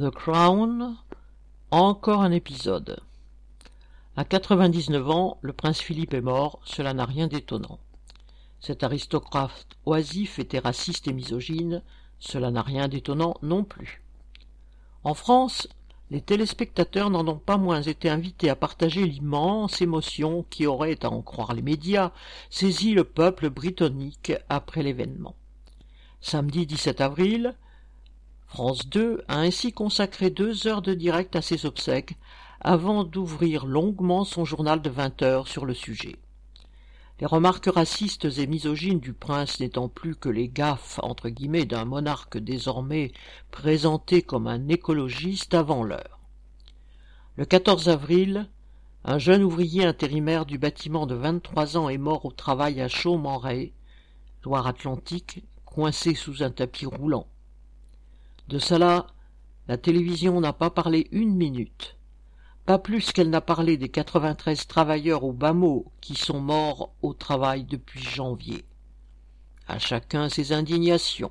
The Crown, encore un épisode. À quatre-vingt-dix-neuf ans, le prince Philippe est mort, cela n'a rien d'étonnant. Cet aristocrate oisif était raciste et misogyne, cela n'a rien d'étonnant non plus. En France, les téléspectateurs n'en ont pas moins été invités à partager l'immense émotion qui aurait, à en croire les médias, saisi le peuple britannique après l'événement. Samedi 17 avril, France 2 a ainsi consacré deux heures de direct à ses obsèques avant d'ouvrir longuement son journal de vingt heures sur le sujet. Les remarques racistes et misogynes du prince n'étant plus que les gaffes entre guillemets d'un monarque désormais présenté comme un écologiste avant l'heure. Le 14 avril, un jeune ouvrier intérimaire du bâtiment de vingt-trois ans est mort au travail à Chaumes-en-Ray, Loire-Atlantique, coincé sous un tapis roulant. De cela, la télévision n'a pas parlé une minute, pas plus qu'elle n'a parlé des quatre-vingt-treize travailleurs au bas mot qui sont morts au travail depuis janvier. À chacun ses indignations.